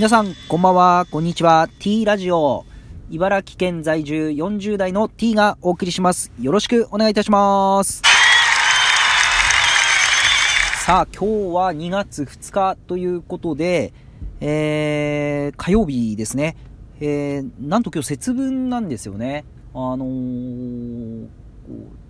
皆さん、こんばんは、こんにちは。T ラジオ。茨城県在住40代の T がお送りします。よろしくお願いいたします。さあ、今日は2月2日ということで、えー、火曜日ですね。えー、なんと今日節分なんですよね。あのー、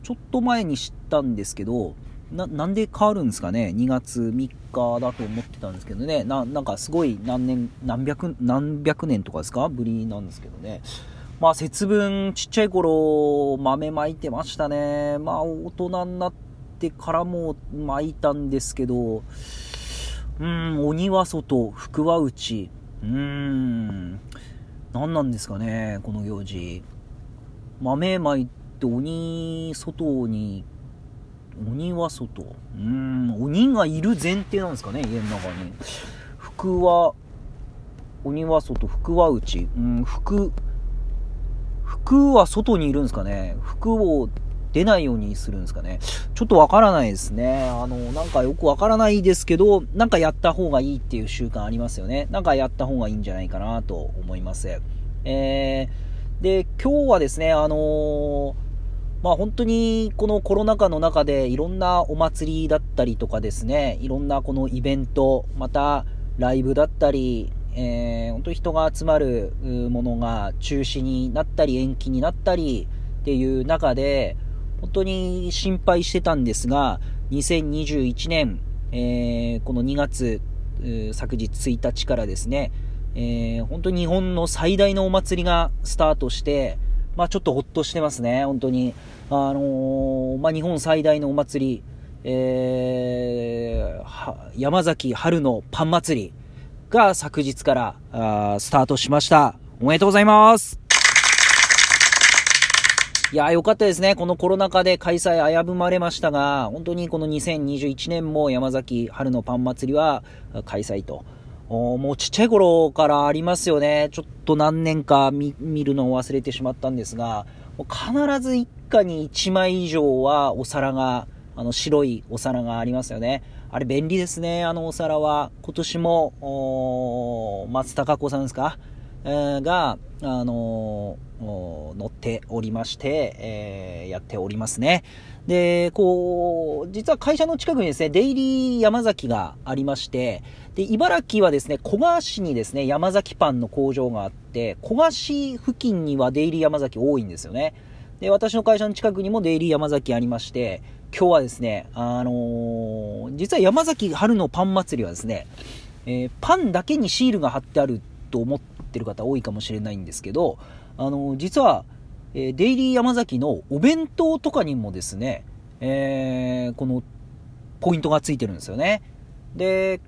ちょっと前に知ったんですけど、な、なんで変わるんですかね ?2 月3日だと思ってたんですけどね。な、なんかすごい何年、何百、何百年とかですか？ぶりなんですけどね。まあ節分、ちっちゃい頃、豆まいてましたね。まあ大人になってからもまいたんですけど、うん、鬼は外、福は内。うーん、何なんですかね、この行事。豆まいて鬼外に鬼は外。うん、鬼がいる前提なんですかね、家の中に。福は、鬼は外、福は内。うん、福、服は外にいるんですかね服を出ないようにするんですかねちょっとわからないですね。あの、なんかよくわからないですけど、なんかやった方がいいっていう習慣ありますよね。なんかやった方がいいんじゃないかなと思います。えー、で、今日はですね、あのーまあ本当にこのコロナ禍の中でいろんなお祭りだったりとかですね、いろんなこのイベント、またライブだったり、えー、本当に人が集まるものが中止になったり延期になったりっていう中で、本当に心配してたんですが、2021年、えー、この2月、昨日1日からですね、えー、本当に日本の最大のお祭りがスタートして、まあちょっとほっとしてますね、本当に。あのー、まあ日本最大のお祭り、えー、山崎春のパン祭りが昨日からあスタートしました。おめでとうございますいや、よかったですね。このコロナ禍で開催危ぶまれましたが、本当にこの2021年も山崎春のパン祭りは開催と。もうちっちゃい頃からありますよね。ちょっと何年か見るのを忘れてしまったんですが、もう必ず一家に1枚以上はお皿が、あの白いお皿がありますよね。あれ便利ですね、あのお皿は。今年も、松たか子さんですか、が、あのー、乗っておりまして、えー、やっておりますね。で、こう、実は会社の近くにですね、デイリー山崎がありまして、で、茨城はですね、古河市にですね、山崎パンの工場があって、古河市付近にはデイリー山崎多いんですよね。で、私の会社の近くにもデイリー山崎ありまして、今日はですね、あのー、実は山崎春のパン祭りはですね、えー、パンだけにシールが貼ってあると思っててる方多いかもしれないんですけど、あの、実は、えデイリー山崎のお弁当とかにもですね、えこのポイントがついてるんですよね。で、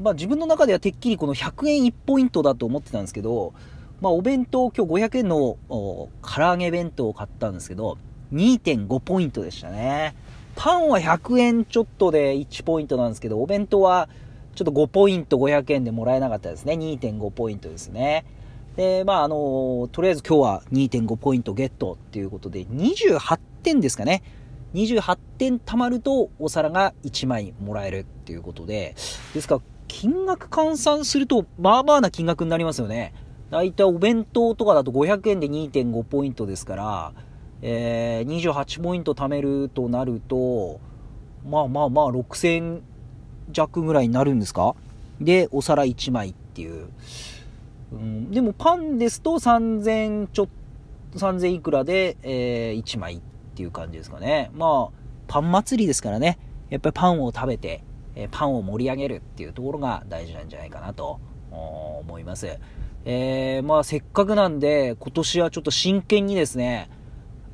まあ自分の中ではてっきりこの100円1ポイントだと思ってたんですけど、まあお弁当、今日500円の唐揚げ弁当を買ったんですけど、2.5ポイントでしたね。パンは100円ちょっとで1ポイントなんですけど、お弁当はちょっと5ポイント500円でもらえなかったですね。2.5ポイントですね。で、まああの、とりあえず今日は2.5ポイントゲットっていうことで、28点ですかね。28点貯まるとお皿が1枚もらえるっていうことで、ですから金額換算すると、まあまあな金額になりますよね。だいたいお弁当とかだと500円で2.5ポイントですから、えー、28ポイント貯めるとなると、まあまあまあ6000弱ぐらいになるんですか？で、お皿1枚っていう。うん、でもパンですと3000ちょっと、3000いくらで、えー、1枚っていう感じですかね。まあ、パン祭りですからね。やっぱりパンを食べて、えパンを盛り上げるっていうところが大事なんじゃないかなと思います。えー、まあせっかくなんで今年はちょっと真剣にですね、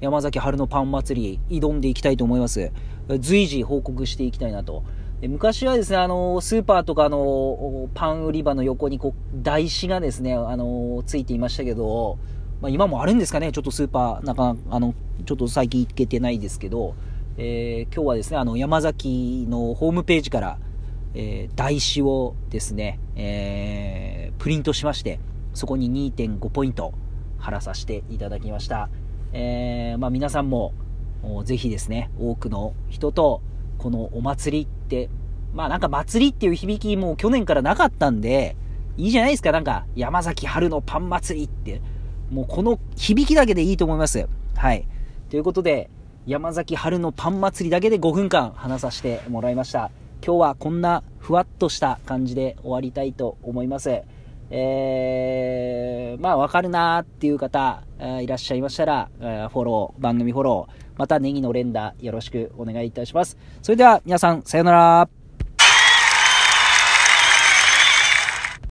山崎春のパン祭り挑んでいきたいと思います。随時報告していきたいなと。昔はですね、あの、スーパーとかのパン売り場の横にこう、台紙がですね、あの、ついていましたけど、まあ今もあるんですかね、ちょっとスーパー、なんか、あの、ちょっと最近行けてないですけど、えー、今日はですね、あの、山崎のホームページから、えー、台紙をですね、えー、プリントしまして、そこに2.5ポイント貼らさせていただきました。えー、まあ皆さんも、ぜひですね、多くの人と、このお祭りって、まあなんか祭りっていう響きも去年からなかったんで、いいじゃないですか、なんか、山崎春のパン祭りって。もうこの響きだけでいいと思います。はい。ということで、山崎春のパン祭りだけで5分間話させてもらいました。今日はこんなふわっとした感じで終わりたいと思います。えー、まあわかるなーっていう方、いらっしゃいましたら、フォロー、番組フォロー、またネギの連打よろしくお願いいたします。それでは皆さん、さようなら。